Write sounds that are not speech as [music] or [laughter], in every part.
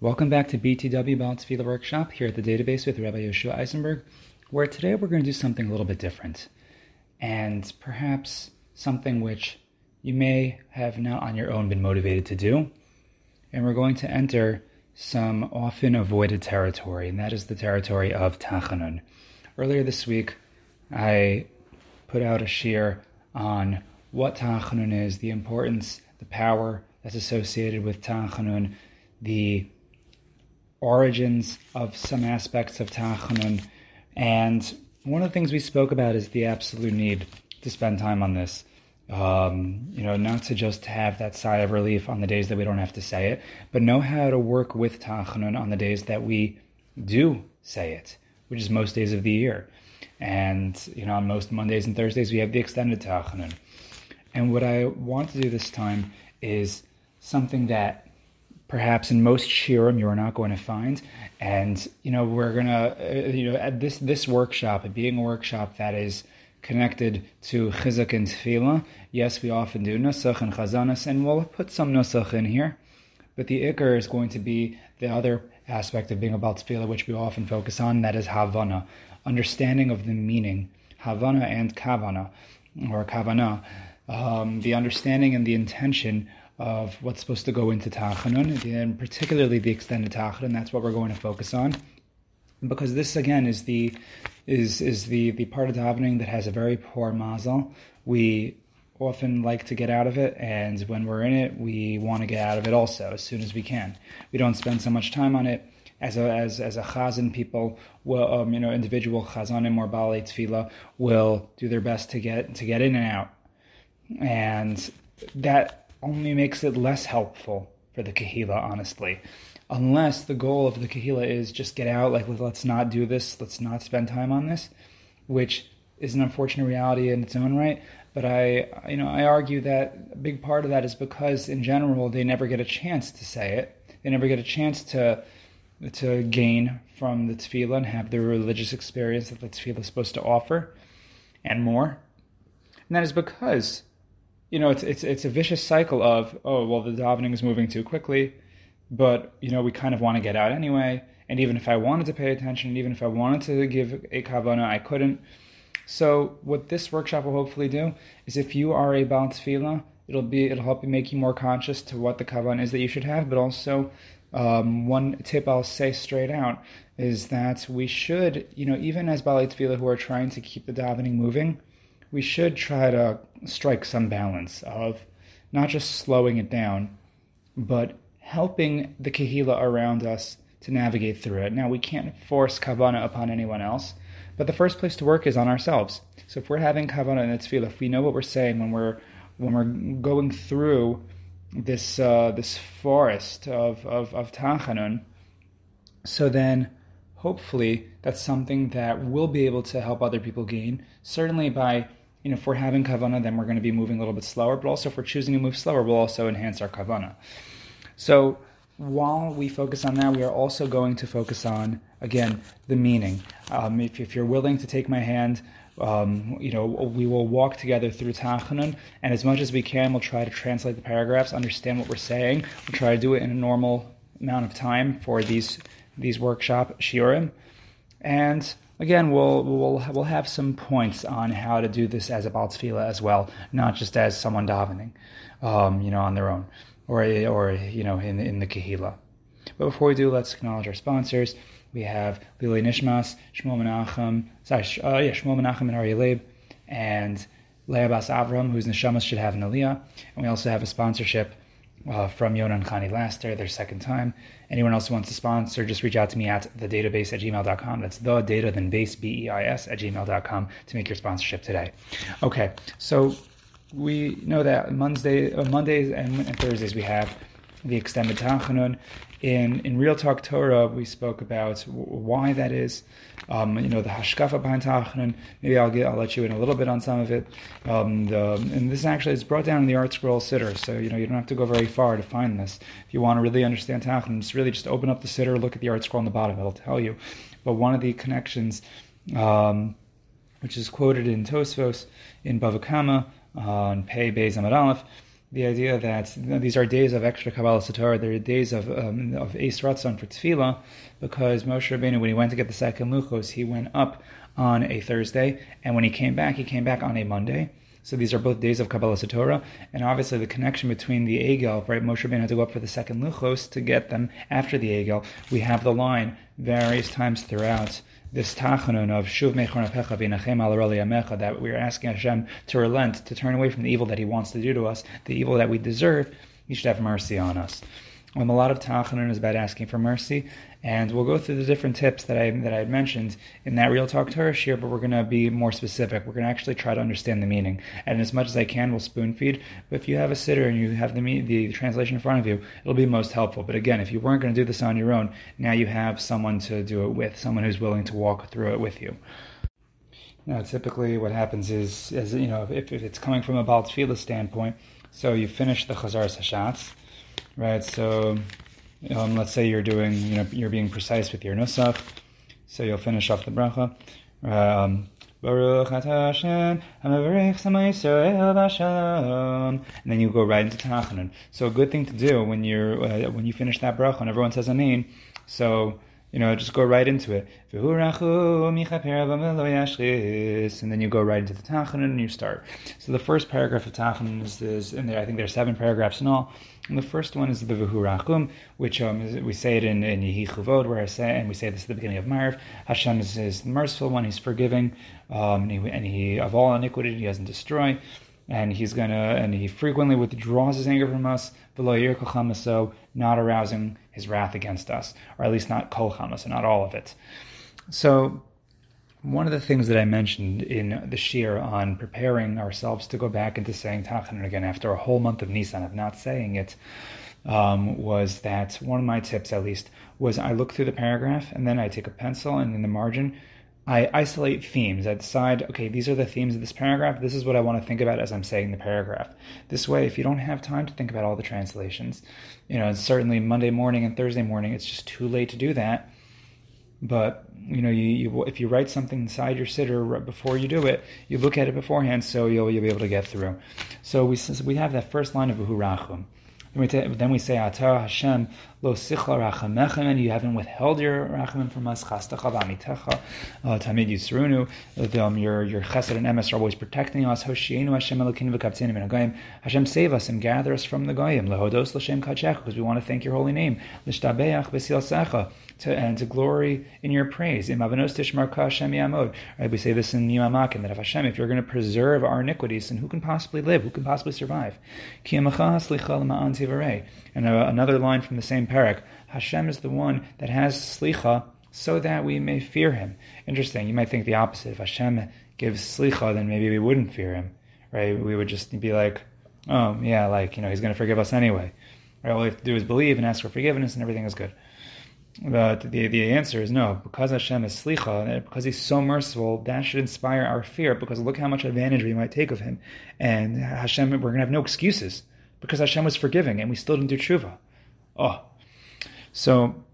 Welcome back to BTW Baal Tefillah Workshop here at the database with Rabbi Yoshua Eisenberg, where today we're going to do something a little bit different, and perhaps something which you may have not on your own been motivated to do. And we're going to enter some often avoided territory, and that is the territory of Tachanun. Earlier this week, I put out a shiur on what Tachanun is, the importance, the power that's associated with Tachanun, the origins of some aspects of Tachanun. And one of the things we spoke about is the absolute need to spend time on this. Um, you know, not to just have that sigh of relief on the days that we don't have to say it, but know how to work with Tachanun on the days that we do say it, which is most days of the year. And, you know, on most Mondays and Thursdays, we have the extended Tachanun. And what I want to do this time is something that perhaps in most shiurim you're not going to find. And you know we're gonna uh, you know at this this workshop, being a workshop that is connected to chizuk and tefillah. Yes, we often do nusach and chazanas, and we'll put some nusach in here. But the ikar is going to be the other aspect of being about tefillah, which we often focus on. That is havana, understanding of the meaning, havana and kavana, or kavana, um, the understanding and the intention of what's supposed to go into Tachanun, and particularly the extended Tachanun. That's what we're going to focus on, because this again is the is is the the part of davening that has a very poor mazel. We often like to get out of it, and when we're in it, we want to get out of it also as soon as we can. We don't spend so much time on it. As a as as a chazan, people will um, you know individual chazanim or balei tefillah will do their best to get to get in and out, and that only makes it less helpful for the kahila, honestly. Unless the goal of the kahila is just get out, like let's not do this, let's not spend time on this, which is an unfortunate reality in its own right. But I, you know, I argue that a big part of that is because in general they never get a chance to say it. They never get a chance to to gain from the tefillah and have the religious experience that the tefillah is supposed to offer, and more. And that is because you know, it's it's it's a vicious cycle of oh well the davening is moving too quickly, but you know we kind of want to get out anyway. And even if I wanted to pay attention, even if I wanted to give a kavana, I couldn't. So what this workshop will hopefully do is if you are a Baal Tefillah, it'll be it'll help you make you more conscious to what the kavan is that you should have, but also um, one tip I'll say straight out is that we should, you know, even as Balei Tefillah who are trying to keep the davening moving, we should try to strike some balance of not just slowing it down, but helping the kahila around us to navigate through it. Now, we can't force kavana upon anyone else, but the first place to work is on ourselves. So if we're having kavana in its tefillah, if we know what we're saying when we're when we're going through this uh, this forest of of, of tachanun, so then hopefully that's something that we'll be able to help other people gain. Certainly by you know, if we're having kavana, then we're going to be moving a little bit slower. But also, if we're choosing to move slower, we'll also enhance our kavana. So while we focus on that, we are also going to focus on again the meaning. Um, if, if, you're willing to take my hand, um, you know, we will walk together through Tachanun, and as much as we can, we'll try to translate the paragraphs, understand what we're saying. We'll try to do it in a normal amount of time for these these workshop shiurim, and again, we'll we'll we'll have some points on how to do this as a Baal as well, not just as someone davening, um, you know, on their own, or or you know, in in the kahila. But before we do, let's acknowledge our sponsors. We have Lili Nishmas, Shmuel Menachem, sorry, uh, yeah, Shmuel Menachem and Ari Leib, and Leah Bas Avram, whose neshamas should have an aliyah. And we also have a sponsorship uh, from Yona and Khani Laster, their second time. Anyone else who wants to sponsor, just reach out to me at thedatabase at gmail.com. That's the data, then base, B E I S, at gmail.com to make your sponsorship today. Okay, so we know that Monday, uh, Mondays and, and, Thursdays we have the extended Tachanun. In in Real Talk Torah, we spoke about why that is. Um, you know, the hashkafa behind Tachanun. Maybe I'll get I'll let you in a little bit on some of it. Um, the, and this actually is brought down in the Art Scroll Siddur, so you know you don't have to go very far to find this. If you want to really understand Tachanun, just really just open up the Siddur, look at the Art Scroll on the bottom; it'll tell you. But one of the connections, um, which is quoted in Tosfos in Bava Kama on Pei Beis Amud Aleph the idea that you know, these are days of extra Kabbalah Satorah, they're days of um, of Eis Ratzon for Tefillah, because Moshe Rabbeinu, when he went to get the second Luchos, he went up on a Thursday, and when he came back, he came back on a Monday. So these are both days of Kabbalah Satorah, and obviously the connection between the Egel, right? Moshe Rabbeinu had to go up for the second Luchos to get them after the Egel. We have the line various times throughout this tachanun of shuv mechon v'inachem al amecha that we are asking Hashem to relent, to turn away from the evil that He wants to do to us, the evil that we deserve. He should have mercy on us. Um, a lot of tachanun is about asking for mercy, and we'll go through the different tips that I that I had mentioned in that Real Talk Torah here, but we're going to be more specific. We're going to actually try to understand the meaning, and as much as I can, we'll spoon feed. But if you have a siddur and you have the the, translation in front of you, it'll be most helpful. But again, if you weren't going to do this on your own, now you have someone to do it with, someone who's willing to walk through it with you. Now, typically, what happens is, is you know, if, if it's coming from a Baal Tefillah standpoint, so you finish the Chazar Hashatz, right? So um, let's say you're doing, you know, you're being precise with your nusach, so you'll finish off the bracha. Um, Baruch Hashem, and then you go right into Tachanun. So a good thing to do when you're uh, when you finish that bracha and everyone says Amen. So you know, just go right into it. And then you go right into the Tachanun and you start. So the first paragraph of Tachanun is, is in there. I think there are seven paragraphs in all. And the first one is the V'hu which um, is, we say it in, in where I say, and we say this at the beginning of Maariv, Hashem is, is the merciful one, he's forgiving, um, and, he, and he, of all iniquity, he doesn't destroy and he's gonna and he frequently withdraws his anger from us, so not arousing his wrath against us, or at least not kol not all of it. So one of the things that I mentioned in the shiur on preparing ourselves to go back into saying Tachanun again after a whole month of Nisan of not saying it um, was that one of my tips, at least, was I look through the paragraph and then I take a pencil and in the margin I isolate themes. I decide, okay, these are the themes of this paragraph. This is what I want to think about as I'm saying the paragraph. This way, if you don't have time to think about all the translations, you know, certainly Monday morning and Thursday morning, it's just too late to do that. But you know, you, you if you write something inside your siddur before you do it, you look at it beforehand, so you'll you'll be able to get through. So we we have that first line of V'hu Rachum. Then we say, Atar Hashem lo sichla rachamechem, and you haven't withheld your rachamim from us. Chastacha v'amitecha uh, tamid yisrunu. Your your chesed and emes are always protecting us. Hoshienu Hashem and agayim. Hashem save us and gather us from the goyim. Lehodos l'shem kachech, because we want to thank your holy name. L'shtabeach b'sil to, and to glory in your praise. Right, we say this in Yimamakim, that if Hashem, if you're going to preserve our iniquities, then who can possibly live? Who can possibly survive? And uh, another line from the same parak, Hashem is the one that has slicha so that we may fear him. Interesting. You might think the opposite. If Hashem gives slicha, then maybe we wouldn't fear him, right? We would just be like, oh, yeah, like, you know, he's going to forgive us anyway. Right? All we have to do is believe and ask for forgiveness and everything is good. But the, the answer is no. Because Hashem is slicha, because He's so merciful, that should inspire our fear. Because look how much advantage we might take of Him, and Hashem, we're going to have no excuses because Hashem was forgiving, and we still didn't do tshuva. Oh, so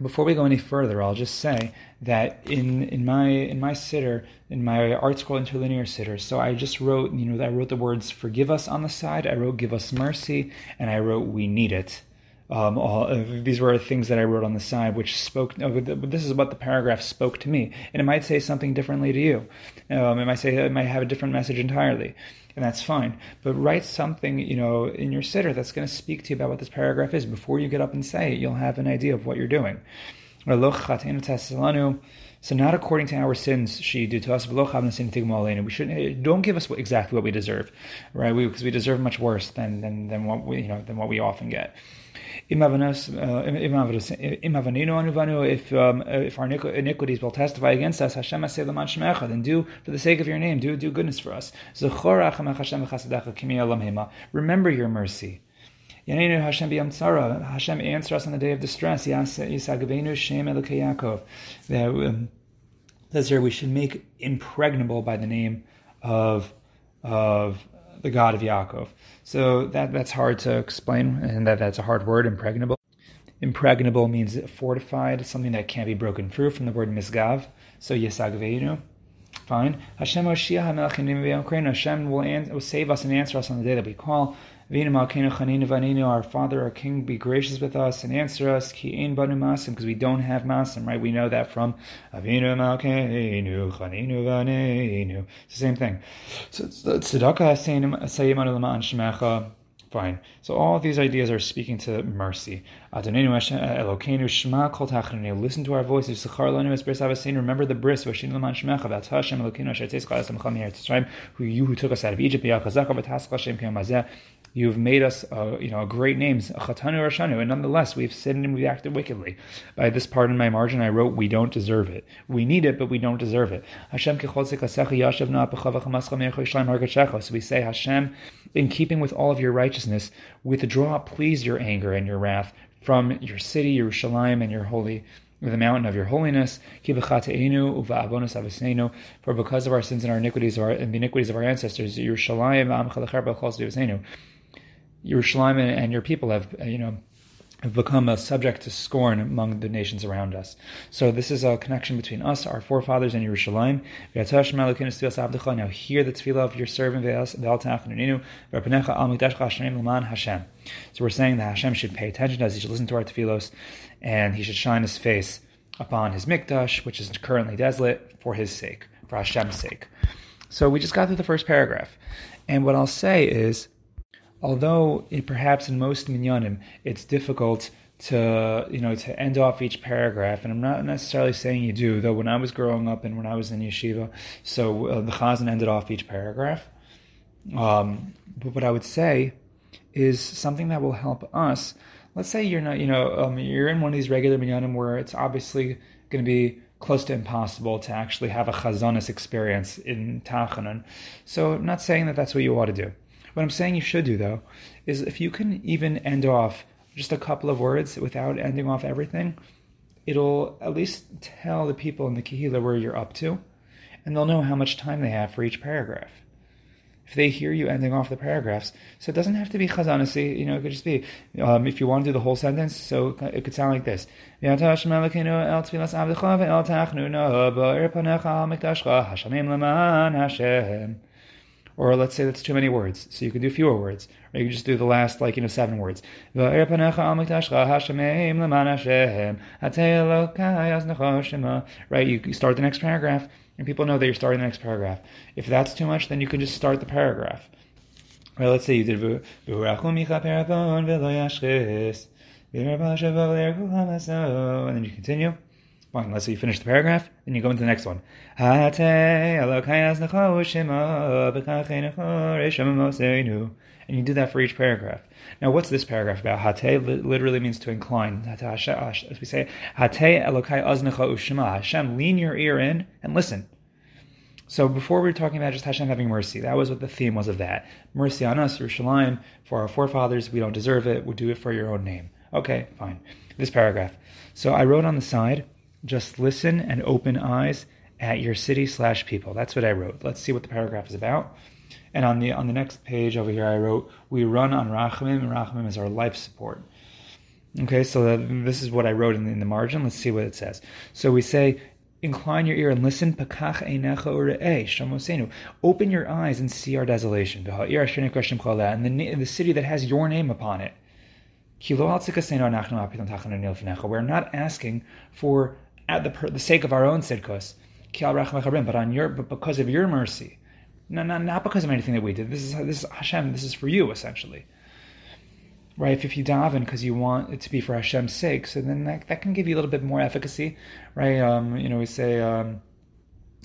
before we go any further, I'll just say that in in my in my siddur, in my ArtScroll interlinear siddur, so I just wrote, you know, I wrote the words "forgive us" on the side. I wrote "give us mercy," and I wrote "we need it." Um, all, uh, these were things that I wrote on the side, which spoke. Uh, this is what the paragraph spoke to me, and it might say something differently to you. Um, it might say it might have a different message entirely, and that's fine. But write something, you know, in your siddur that's going to speak to you about what this paragraph is before you get up and say it. You'll have an idea of what you're doing. So not according to our sins, she do to us. We shouldn't don't give us exactly what we deserve, right? Because we, we, deserve much worse than, than than what we you know than what we often get. If um, if our iniquities will testify against us, Hashem then do for the sake of your name, do do goodness for us. Remember your mercy. Hashem Hashem answer us on the day of distress. That um, says here we should make impregnable by the name of of the God of Yaakov. So that that's hard to explain, and that that's a hard word, impregnable. Impregnable means fortified, something that can't be broken through from the word misgav. So yesagveinu. Fine. Hashem Hashem will, will save us and answer us on the day that we call. Our Father, our King, be gracious with us and answer us. Ki ein banu masim, Because we don't have masim, right? We know that from Avinu Malkeinu Chaninu Vanenu. It's the same thing. So tzedakah sayim anu shemecha. Fine. So all these ideas are speaking to mercy. Listen to our voices. Remember the bris. Who you who took us out of Egypt. You've made us, uh, you know, great names, Chatanu Rashanu, and nonetheless we've sinned and we've acted wickedly. By this part in my margin, I wrote, "We don't deserve it. We need it, but we don't deserve it." Hashem So we say, Hashem, in keeping with all of your righteousness, withdraw, please, your anger and your wrath from your city, Yerushalayim, and your holy the mountain of your holiness. For because of our sins and our iniquities our, and the iniquities of our ancestors, Yerushalayim Yerushalayim and your people have, uh, you know, have become a subject to scorn among the nations around us. So this is a connection between us, our forefathers, and Yerushalayim. Now hear the tefillah of your servant So we're saying that Hashem should pay attention to us, he should listen to our tefillos, and he should shine his face upon his mikdash, which is currently desolate, for his sake, for Hashem's sake. So we just got through the first paragraph. And what I'll say is although it, perhaps in most minyanim it's difficult to you know to end off each paragraph, and I'm not necessarily saying you do. Though when I was growing up and when I was in yeshiva, so uh, the chazan ended off each paragraph. Um, but what I would say is something that will help us. Let's say you're not, you know, um, you're in one of these regular minyanim where it's obviously going to be close to impossible to actually have a chazanis experience in Tachanun. So I'm not saying that that's what you ought to do. What I'm saying you should do though is if you can even end off just a couple of words without ending off everything, it'll at least tell the people in the Kehillah where you're up to, and they'll know how much time they have for each paragraph. If they hear you ending off the paragraphs, so it doesn't have to be chazanasi, you know, it could just be, um, if you want to do the whole sentence, so it could sound like this. Or let's say that's too many words, so you could do fewer words. Or you could just do the last, like, you know, seven words. Right? You start the next paragraph, and people know that you're starting the next paragraph. If that's too much, then you can just start the paragraph. Right, let's say you did and then you continue. Fine, let's say you finish the paragraph, then you go into the next one. And you do that for each paragraph. Now, what's this paragraph about? Hate literally means to incline. As we say, Hashem, lean your ear in and listen. So before we were talking about just Hashem having mercy, that was what the theme was of that. Mercy on us, Yerushalayim, for our forefathers, we don't deserve it, we do it for your own name. Okay, fine. This paragraph. So I wrote on the side, just listen and open eyes at your city slash people. That's what I wrote. Let's see what the paragraph is about. And on the on the next page over here, I wrote, "We run on Rachamim, and Rachamim is our life support." Okay, so that, this is what I wrote in, in, the margin. Let's see what it says. So we say, "Incline your ear and listen." Open your eyes and see our desolation. And the, the city that has your name upon it. We're not asking for at the, the sake of our own sidkos, but on your, but because of your mercy, not, not, not because of anything that we did. This is this is Hashem. This is for you essentially, right? If, if you daven because you want it to be for Hashem's sake, so then that, that can give you a little bit more efficacy, right? Um, you know, we say um,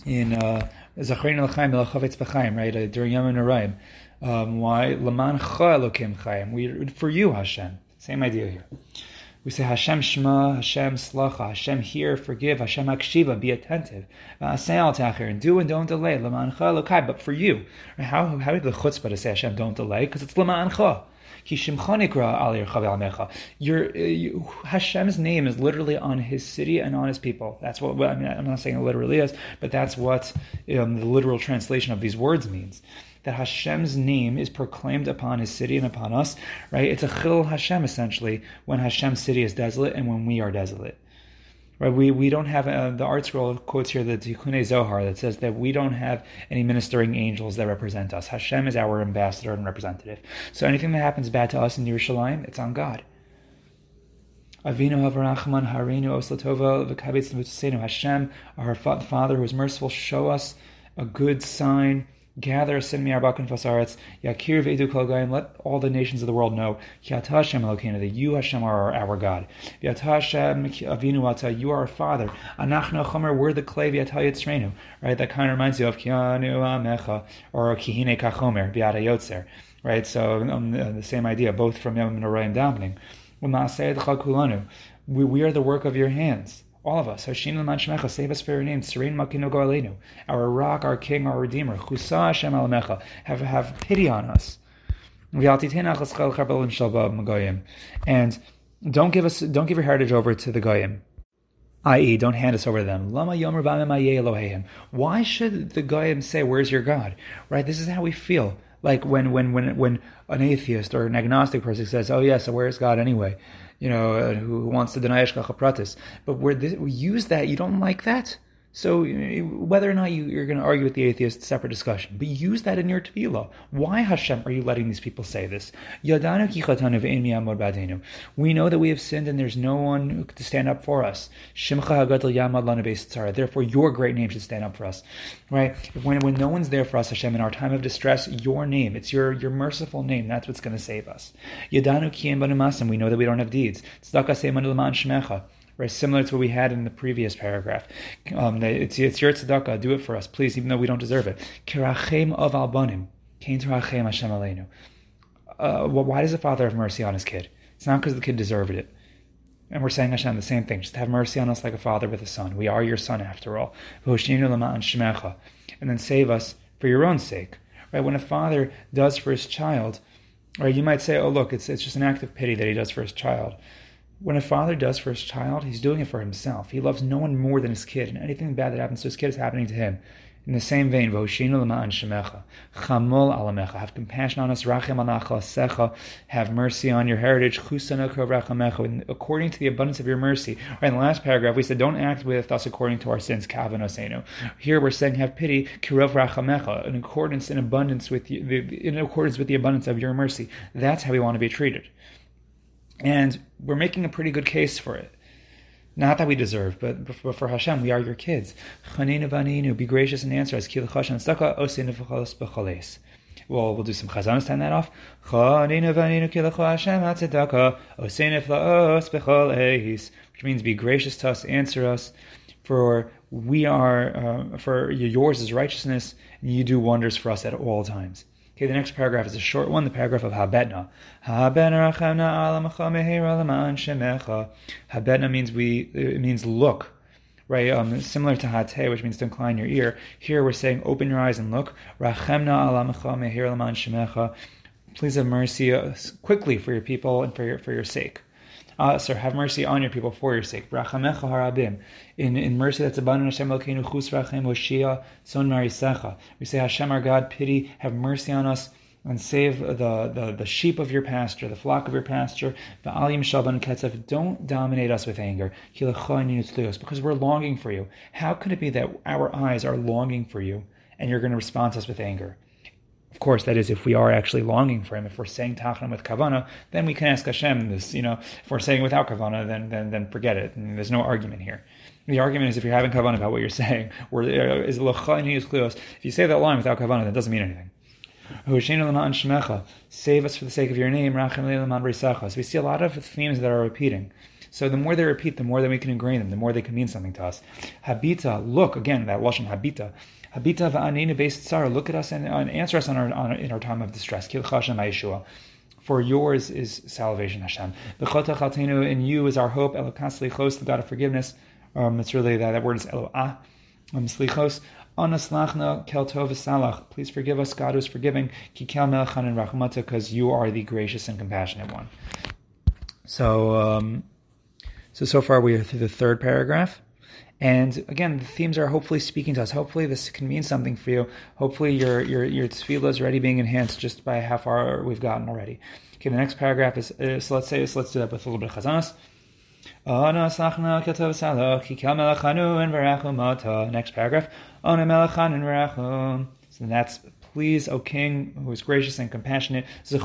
in Zachrein Elchaim Elchavetz B'Chaim, right? Uh, during Yom Noraim, um, why Laman Cha Elokim Chaim? We for you Hashem. Same idea here. We say Hashem Shema, Hashem Slacha, Hashem hear, forgive, Hashem Akshiva, be attentive. And do and don't delay. But for you, how how did the chutzpah to say Hashem don't delay? Because it's Lamancha. Your you, Hashem's name is literally on His city and on His people. That's what I mean. I'm not saying it literally is, but that's what um, the literal translation of these words means that Hashem's name is proclaimed upon his city and upon us, right? It's a chil Hashem essentially when Hashem's city is desolate and when we are desolate. Right? We we don't have uh, the ArtScroll quotes here the Tikkun Zohar that says that we don't have any ministering angels that represent us. Hashem is our ambassador and representative. So anything that happens bad to us in Yerushalayim, it's on God. Avinu Havarachman Harinu Oslatova V'Tusenu Hashem, our Father who is merciful, show us a good sign Gather send me Arbakan Fasaretz, Yakir Vedu Kol let all the nations of the world know, Hashem Elokeinu, that you Hashem are our, God. Hashem Avinu Ata, you are our Father. Anachna Chomer, we're the clay. Right, that kind of reminds you of Kianu Amecha, or Kihine Kachomer, Viata Yotzer. Right, so um, the same idea, both from Yomim Noraim davening. We, we are the work of your hands all of us. Hashem Laman Shemecha, save us for your name. Serene Makino Goalenu, our rock, our king, our redeemer. Chusa Hashem Alamecha, have, have pity on us. And don't give us, don't give your heritage over to the goyim, i.e., don't hand us over to them. Lama Yomer Why should the goyim say, "Where's your God?" Right? This is how we feel. Like when when when when an atheist or an agnostic person says, "Oh yes, yeah, so where's God anyway?" You know, who wants to deny Hashgacha Pratis. But where this, we use that, you don't like that? So whether or not you, are going to argue with the atheist, separate discussion. But use that in your tefillah. Why Hashem are you letting these people say this? We know that we have sinned and there's no one to stand up for us. Therefore, your great name should stand up for us. Right? When, when no one's there for us, Hashem, in our time of distress, your name, it's your, your merciful name, that's what's going to save us. We know that we don't have deeds right? Similar to what we had in the previous paragraph. Um, it's, it's your tzedakah, do it for us, please, even though we don't deserve it. Kirachem of albanim, Hashem. Uh, well, why does the father have mercy on his kid? It's not because the kid deserved it. And we're saying Hashem the same thing. Just have mercy on us like a father with a son. We are your son after all. And then save us for your own sake. Right? When a father does for his child, or you might say, oh look, it's it's just an act of pity that he does for his child. When a father does for his child, he's doing it for himself. He loves no one more than his kid, and anything bad that happens to his kid is happening to him. In the same vein, shemecha, chamol alamecha, have compassion on us, rachem secha, have mercy on your heritage, according to the abundance of your mercy. Right, in the last paragraph, we said, don't act with us according to our sins, kavanasenu. Here we're saying, have pity, kirov rachamecha, in accordance, in abundance with you, in accordance with the abundance of your mercy. That's how we want to be treated. And we're making a pretty good case for it. Not that we deserve, but for, Hashem, we are your kids. Be gracious and answer us. Well, we'll do some chazanos to that off. Which means be gracious to us, answer us, for we are, uh, for yours is righteousness, and you do wonders for us at all times. Okay, the next paragraph is a short one, the paragraph of Habetna. Habetna means we it means look. Right, um, similar to hate, which means to incline your ear. Here we're saying, open your eyes and look. Please have mercy uh, quickly for your people and for your for your sake uh, sir, have mercy on your people for your sake. In, in mercy that's abundant, Hashem Elokeinu chus rachem oshia son marisecha. We say, Hashem our God, pity, have mercy on us and save the, the, the sheep of your pasture, the flock of your pasture. The alim shaban ketzef, don't dominate us with anger. Because we're longing for you. How could it be that our eyes are longing for you and you're going to respond to us with anger? Of course, that is if we are actually longing for Him. If we're saying Tachanun with Kavana, then we can ask Hashem this. You know, if we're saying without Kavana, then then then forget it. And there's no argument here. The argument is if you're having Kavana about what you're [laughs] saying, or is If you say that line without Kavana, that doesn't mean anything. Save us for the sake of your name. So we see a lot of themes that are repeating. So the more they repeat, the more that we can ingrain them, the more they can mean something to us. Habita, look again, that lashon habita. Habita va'aninu based tsar. Look at us and, and, answer us on our, on, in our time of distress. For yours is salvation, Hashem. In you is our hope. Elokas slichos, the God of forgiveness. Um, it's really that, that word is Eloah. Um, slichos. Anaslachna kel tov salach. Please forgive us, God who is forgiving. Kikel melchan and rachmata, because you are the gracious and compassionate one. So, um, so so far we are through the third paragraph. And again, the themes are hopefully speaking to us. Hopefully, this can mean something for you. Hopefully, your your your tefillah is already being enhanced just by how far we've gotten already. Okay, the next paragraph is uh, so let's say so let's do that with a little bit of chazanas. Next paragraph. So that's please, O King, who is gracious and compassionate. So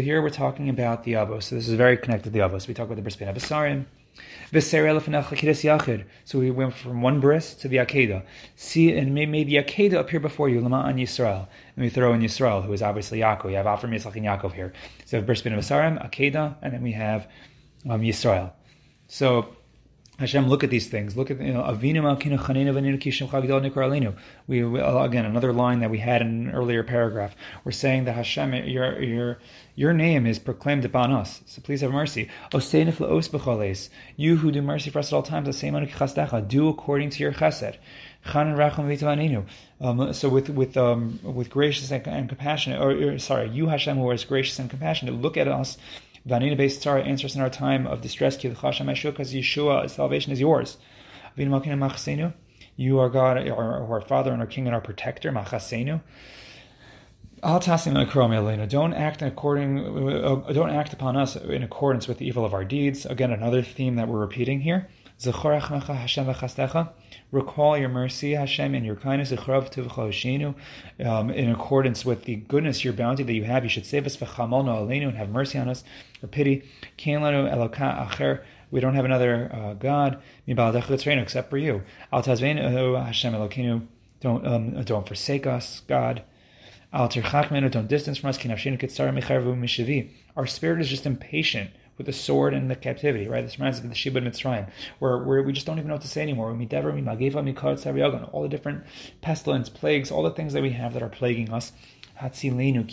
here we're talking about the Avos. So this is very connected to the Avos. We talk about the Bris Bein HaBesarim. So we went from one bris to the Akedah. See, and made the Akedah appear before you, Lama an Yisrael. And we throw in Yisrael, who is obviously Yaakov. You have Avram, Yitzchak, and Yaakov here. So Bris Bein HaBesarim, Akedah, and then we have um, Yisrael. So Hashem, look at these things. Look at you know, Avinu Malkinu Chanenu Vaninu Kishim Chagdol Nikar We again another line that we had in an earlier paragraph. We're saying that Hashem, your your your name is proclaimed upon us. So please have mercy. You who do mercy for us at all times, the same do according to your chesed. Um, so with with um, with gracious and, and compassionate, or, sorry, you Hashem who is gracious and compassionate, look at us Vanina based Tzara answers in our time of distress, because Yeshua, salvation is yours. You are God, our, our Father and our King and our Protector, Machasenu. Don't act according. Uh, don't act upon us in accordance with the evil of our deeds. Again, another theme that we're repeating here. Recall your mercy, Hashem, and your kindness, um, in accordance with the goodness, your bounty that you have. You should save us and have mercy on us, or pity. We don't have another uh, God except for you. Don't um, don't forsake us, God. Don't distance from us. Our spirit is just impatient with the sword and the captivity, right? This reminds us of the Sheba Mitzrayim, where, where we just don't even know what to say anymore. We All the different pestilence, plagues, all the things that we have that are plaguing us. Hatzilenu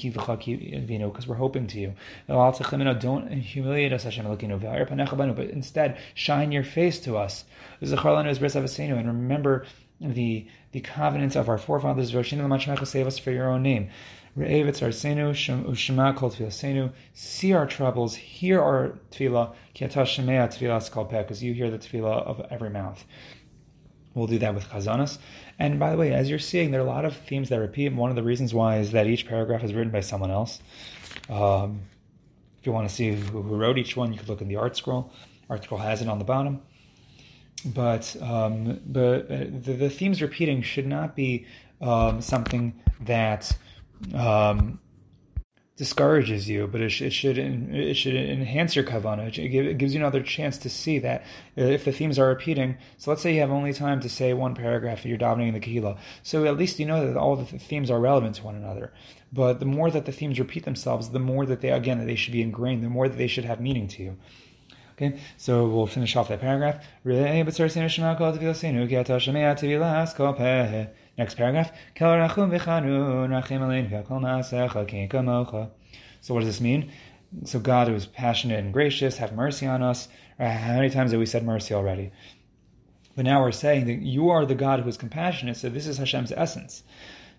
Because we're hoping to you. Don't humiliate us, Hashem Elokeinu. but instead shine your face to us. And remember the the covenants of our forefathers. Save us for your own name. See our troubles, hear our tefillah, because you hear the tefillah of every mouth. We'll do that with chazanas. And by the way, as you're seeing, there are a lot of themes that repeat. One of the reasons why is that each paragraph is written by someone else. Um, if you want to see who, who, wrote each one, you could look in the art scroll. Art scroll has it on the bottom. But um, but uh, the, the, themes repeating should not be um, something that um, discourages you, but it, sh- it, should it should enhance your kavana. It, give, it, gives you another chance to see that if the themes are repeating. So let's say you have only time to say one paragraph you're dominating the kehillah. So at least you know that all the themes are relevant to one another. But the more that the themes repeat themselves, the more that they again that they should be ingrained, the more that they should have meaning to you. Okay, so we'll finish off that paragraph. Next paragraph. So what does this mean? So God who is passionate and gracious, have mercy on us. Uh, how many times have we said mercy already? But now we're saying that you are the God who is compassionate, so this is Hashem's essence.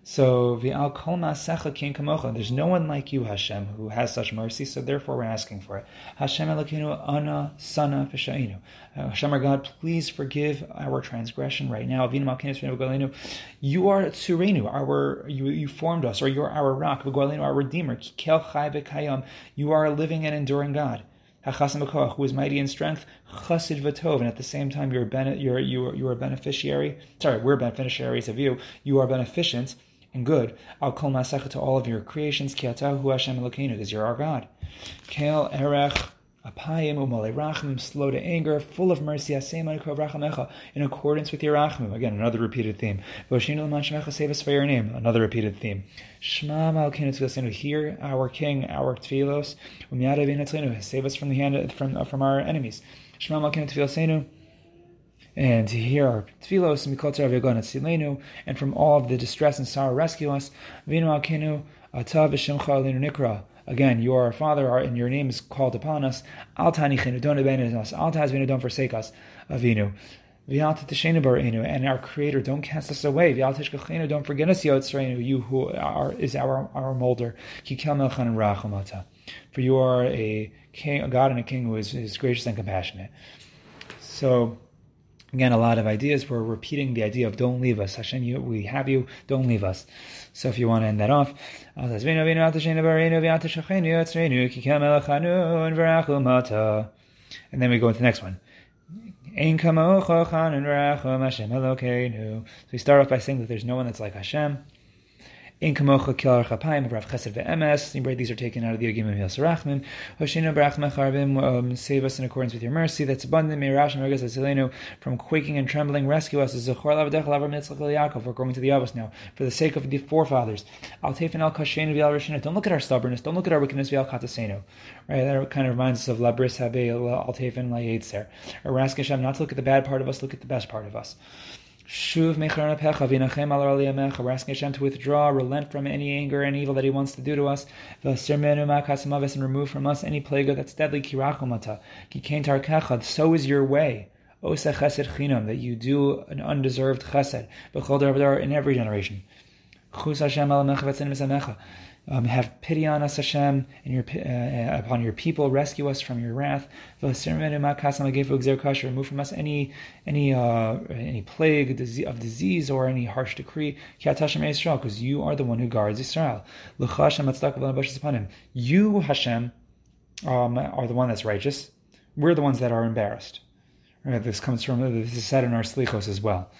So v'al kol ma'asecha kin kamocha. There's no one like you, Hashem, who has such mercy. So therefore, we're asking for it. Hashem Elokeinu ana sana v'shainu. Uh, Hashem, our God, please forgive our transgression right now. You are tsurenu, our you, you formed us, or you are our rock, our redeemer. You are a living and enduring God. who is mighty in strength, chasid v'tov, and at the same time you're, bene, you're, you're, you're a beneficiary. Sorry, we're beneficiaries of you. You are beneficent and good. I'll call Masecha to all of your creations, Kiatahu Hashem Elokeinu, because you're our God. Kel Erech Apayim Umale Rachim, slow to anger, full of mercy, in accordance with your Rachim. Again, another repeated theme. Voshinu l'man Save us for your name. Another repeated theme. Shema Malkeinu Hear our King, our Tfilos. Save us from the hand from from our enemies. Shema Malkeinu and to hear our tefillos and and from all of the distress and sorrow rescue us. Again, you are our Father, and your name is called upon us. Al tanichenu, don't abandon us. Al tazvinu, don't forsake us. Avinu. And our Creator, don't cast us away. Don't forget us, you who are, is our, our molder. For you are a king, a God and a king who is, is gracious and compassionate. So, Again, a lot of ideas. We're repeating the idea of don't leave us. Hashem, you, we have you, don't leave us. So if you want to end that off, And then we go into the next one. So we start off by saying that there's no one that's like Hashem. In kamocha kilar chapayim rav chesed ve'emes. These are taken out of the Yagim of Yasarachmim. Hoshina brach mecharbim. Um, save us in accordance with your mercy. That's abundant. May Rash Asilenu from quaking and trembling. Rescue us. Zechor lavdech lavar mitzlach Yaakov. We're going to the Avos now for the sake of the forefathers. Al al kashenu v'al rishina. Don't look at our stubbornness. Don't look at our wickedness v'al katasenu. Right. That kind of reminds us of labris habe al tefen la. Or ask Hashem not to look at the bad part of us. Look at the best part of us. Shuv pecha v'inachem al We're asking Hashem to withdraw, relent from any anger and evil that He wants to do to us. and remove from us any plague that's deadly. Kirachomata kikein tarkecha. So is your way. Osa chesed chinam that you do an undeserved chesed. B'chol in every generation. Chus Hashem al um, have pity on us, Hashem, and your, uh, upon your people. Rescue us from your wrath. Remove from us any any uh, any plague of disease or any harsh decree. Because you are the one who guards Israel. You, Hashem, um, are the one that's righteous. We're the ones that are embarrassed. Right? This comes from this is said in our slichos as well.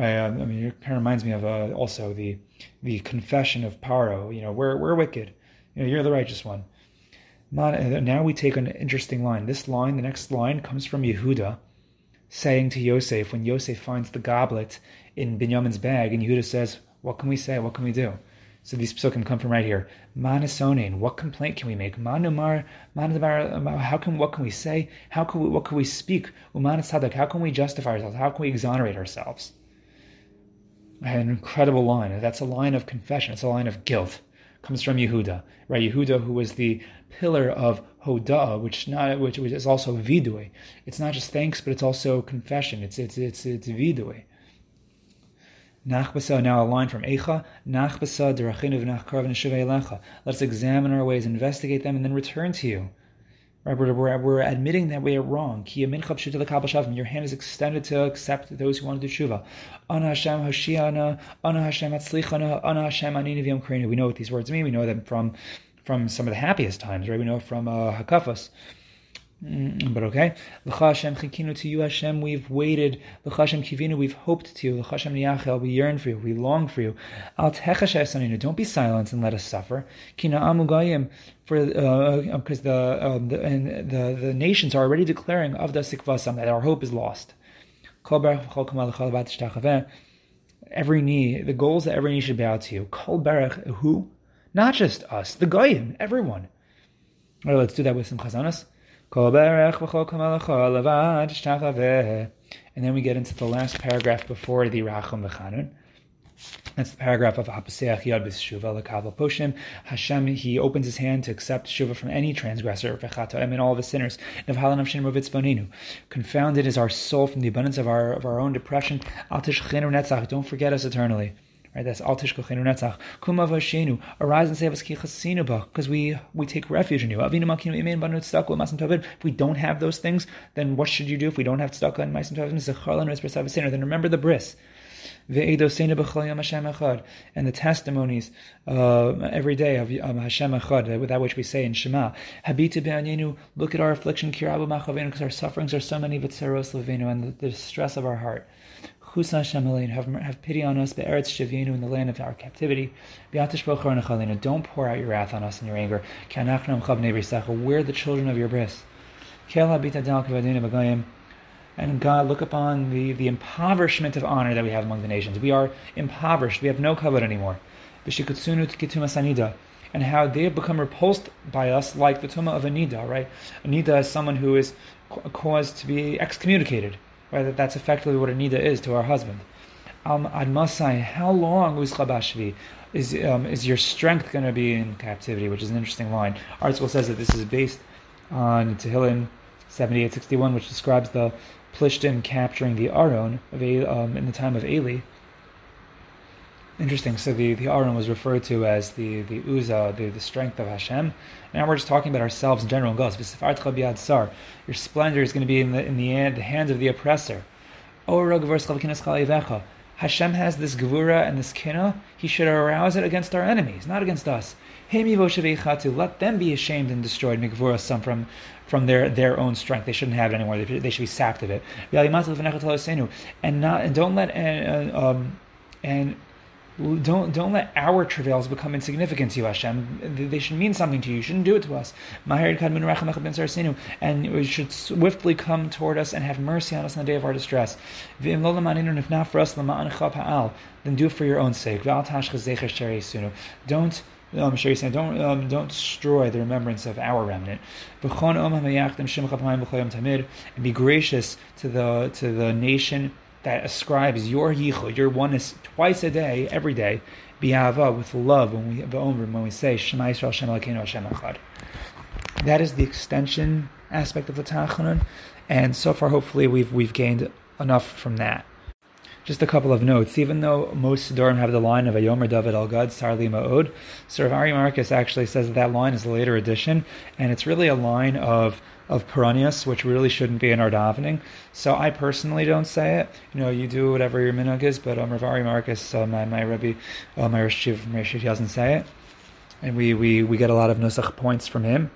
Right? I mean, it kind of reminds me of uh, also the the confession of Paro. You know, we're we're wicked. You know, you're the righteous one. Now we take an interesting line. This line, the next line, comes from Yehuda, saying to Yosef when Yosef finds the goblet in Binyamin's bag, and Yehuda says, "What can we say? What can we do?" So these psukim come from right here. Manasonin, what complaint can we make? Manumar, manadbar, how can what can we say? How can we what can we speak? Umanasadak, how can we justify ourselves? How can we exonerate ourselves? An incredible line. That's a line of confession. It's a line of guilt. It comes from Yehuda, right? Yehuda, who was the pillar of Hodah, which not which, is also vidui. It's not just thanks, but it's also confession. It's it's it's it's vidui. Nachbasa, now a line from Eicha. Nachbasa derachinu v'nachkarav Let's examine our ways, investigate them, and then return to you. Right, we're, we're, admitting that we are wrong. Your hand is extended to accept those who want to do tshuva. Ana Hashem Hashiana, Ana Hashem Atzlichana, Ana Hashem We know what these words mean. We know them from from some of the happiest times, right? We know from uh, Hakafas. Mm, but okay. L'cha Hashem chikinu to you, Hashem, we've waited. L'cha Hashem kivinu, we've hoped to you. L'cha Hashem niyachel, we yearn for you, we long for you. Al techashay don't be silent and let us suffer. Kina amugayim, for because uh, uh, the, um, the, and the the nations are already declaring of the sikvasam that our hope is lost. Every knee, the goals that every knee should bow to you. Kol berach, who? Not just us, the goyim, everyone. All right, let's do that with some chazanas. And then we get into the last paragraph before the Rachum V'chanun. That's the paragraph of Hapaseach Yad B'Shuva Lekaval Poshim. Hashem, he opens his hand to accept Shuva from any transgressor, V'chatoim, and all of his sinners. Confounded is our soul from the abundance of our of our own depression. Don't forget us eternally. Right, that's al tishkochenu netzach. Kuma v'ashenu. Arise and save us ki because we we take refuge in you. Avinu makinu imein banu tzedakah masim tovim. If we don't have those things, then what should you do? If we don't have tzedakah and masim tovim, zechar lanu es then remember the bris. And the testimonies uh, every day of um, Hashem Echad, with that which we say in Shema. Habita look at our affliction, because our sufferings are so many, and the distress of our heart. Chusa Hashem have, have pity on us, Be'eretz Shavinu, in the land of our captivity. Be'atish Bocharnachalina, don't pour out your wrath on us in your anger. Kanachnam Nebrisacha, we're the children of your bris. Kel Habita Dal Kavadina Bagayim. And God, look upon the, the impoverishment of honor that we have among the nations. We are impoverished. We have no covet anymore. And how they have become repulsed by us like the Tuma of Anida, right? Anida is someone who is caused to be excommunicated. Right? That's effectively what a nida is to our husband. Um, Admasai, how long Uzchabashvi is um, is your strength going to be in captivity? Which is an interesting line. ArtScroll says that this is based on Tehillim 7861, which describes the Plishtim capturing the Aron of um, in the time of Eli. Interesting. So the, the Aron was referred to as the the Uza, the, the strength of Hashem. Now we're just talking about ourselves in general. Goes. Your splendor is going to be in the in the, the hands of the oppressor. Hashem has this gevura and this kina. He should arouse it against our enemies, not against us. Let them be ashamed and destroyed. Some from from their, their own strength. They shouldn't have it anymore. They, they should be sapped of it. And not and don't let and, um, and don't don't let our travails become insignificant to you, Hashem. They should mean something to you. You shouldn't do it to us. And you should swiftly come toward us and have mercy on us on the day of our distress. If not for us, then do it for your own sake. Don't um, don't um, don't destroy the remembrance of our remnant. And be gracious to the to the nation that ascribes your yichud, your oneness, twice a day, every day, bi'ava, with love, when we when we say Shema Yisrael Shem Elokeinu Hashem Echad. That is the extension aspect of the Tachanun, and so far, hopefully, we've we've gained enough from that. Just a couple of notes. Even though most Siddurim have the line of Ayomer David Al Gad Sarli Ma'od, Sir Ari Marcus actually says that that line is a later addition, and it's really a line of of Peronius, which really shouldn't be in our davening. So I personally don't say it. You know, you do whatever your minhag is, but um, Rav Ari Marcus, uh, my, my Rebbe, uh, my Rosh he doesn't say it. And we, we, we get a lot of Nusach points from him.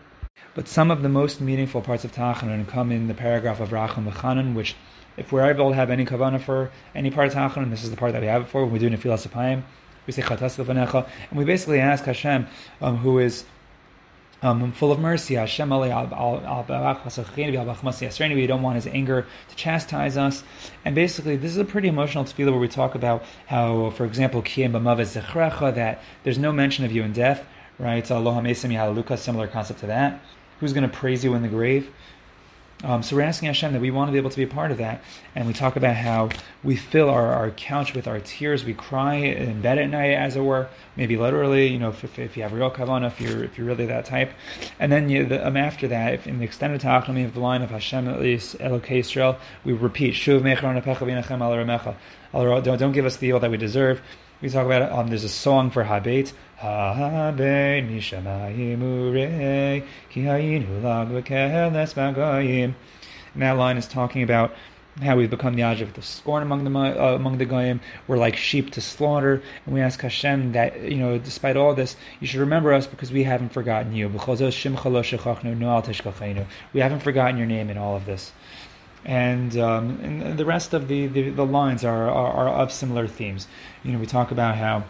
But some of the most meaningful parts of Tachanun come in the paragraph of Racham V'chanan, which if we're able to have any kavana for any part of Tachanun, this is the part that we have it for, when we do Nefilas Apayim, we say Chatas Levanecha, and we basically ask Hashem, um, who is um, full of mercy. Hashem we don't want His anger to chastise us. And basically, this is a pretty emotional tefillah where we talk about how, for example, that there's no mention of you in death, right? Aloha Mesim similar concept to that. Who's going to praise you in the grave? Um, so we're asking Hashem that we want to be able to be a part of that. And we talk about how we fill our, our couch with our tears. We cry in bed at night, as it were, maybe literally, you know, if, if you have real kavanah, if you're, if you're really that type. And then you, the, um, after that, if in the extended we have the line of Hashem, at least, Elokei Israel, we repeat, Shuv Don't, don't give us the evil that we deserve. We talk about. Um, there's a song for Habet. Habet mishamayim urei ki hayinu lag bagayim. And that line is talking about how we've become the object of scorn among the uh, among the goyim. We're like sheep to slaughter, and we ask Hashem that you know, despite all this, you should remember us because we haven't forgotten you. We haven't forgotten your name in all of this and, um, and the rest of the, the, the lines are, are, are, of similar themes. You know, we talk about how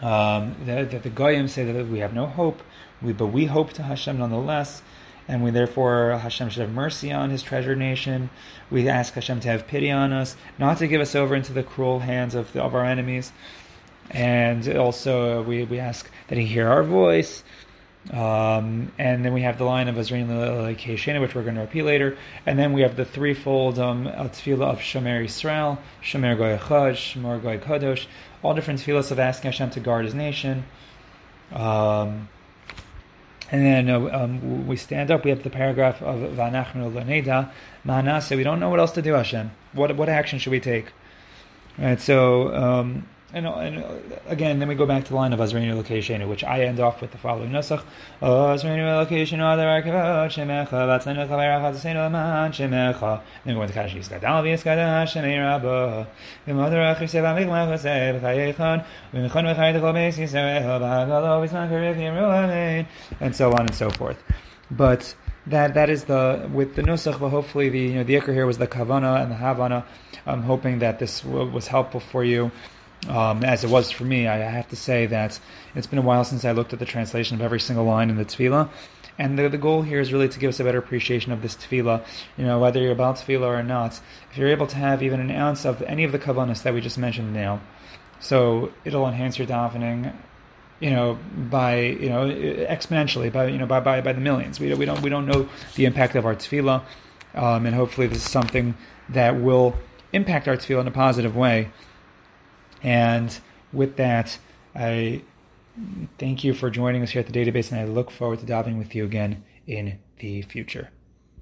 um, that, the Goyim say that we have no hope, we, but we hope to Hashem nonetheless, and we therefore Hashem should have mercy on His treasured nation. We ask Hashem to have pity on us, not to give us over into the cruel hands of, the, of our enemies, and also we, we ask that He hear our voice um, and then we have the line of Azrain Keshena, which we're going to repeat later. And then we have the threefold um, tefillah of Shomer Israel, Shomer Goy Chaj, Shomer Goy Kadosh, all different tefillahs of asking Hashem to guard His nation. Um, and then uh, um, we stand up. We have the paragraph of Vanachnu Laneda Manase. We don't know what else to do, Hashem. What what action should we take? Right. So um, and, and uh, again, then we go back to the line of Azreinu location, which I end off with the following nusach: Azreinu location, other arkavot shemecha, batzenu chaverach azasenu aman shemecha. Then we into Kaddish Yiskadal v'yiskadal shemei rabba. V'mother achir seva michmach v'seh v'chayechon v'michon v'chay t'chol beis yisrael v'hagalo v'sman karivim ru'amein and so on and so forth. But that that is the with the nusach, but hopefully the you know the ikar here was the kavana and the havana. I'm hoping that this was helpful for you um, as it was for me. I have to say that it's been a while since I looked at the translation of every single line in the tefillah. And the, the goal here is really to give us a better appreciation of this tefillah. You know, whether you're a Baal Tefillah or not, if you're able to have even an ounce of any of the kavanas that we just mentioned now, so it'll enhance your davening, you know, by you know exponentially, by you know by by, by the millions. We we don't we don't know the impact of our tefillah, um, and hopefully this is something that will impact our tefillah in a positive way. And with that, I thank you for joining us here at the database, and I look forward to diving with you again in the future.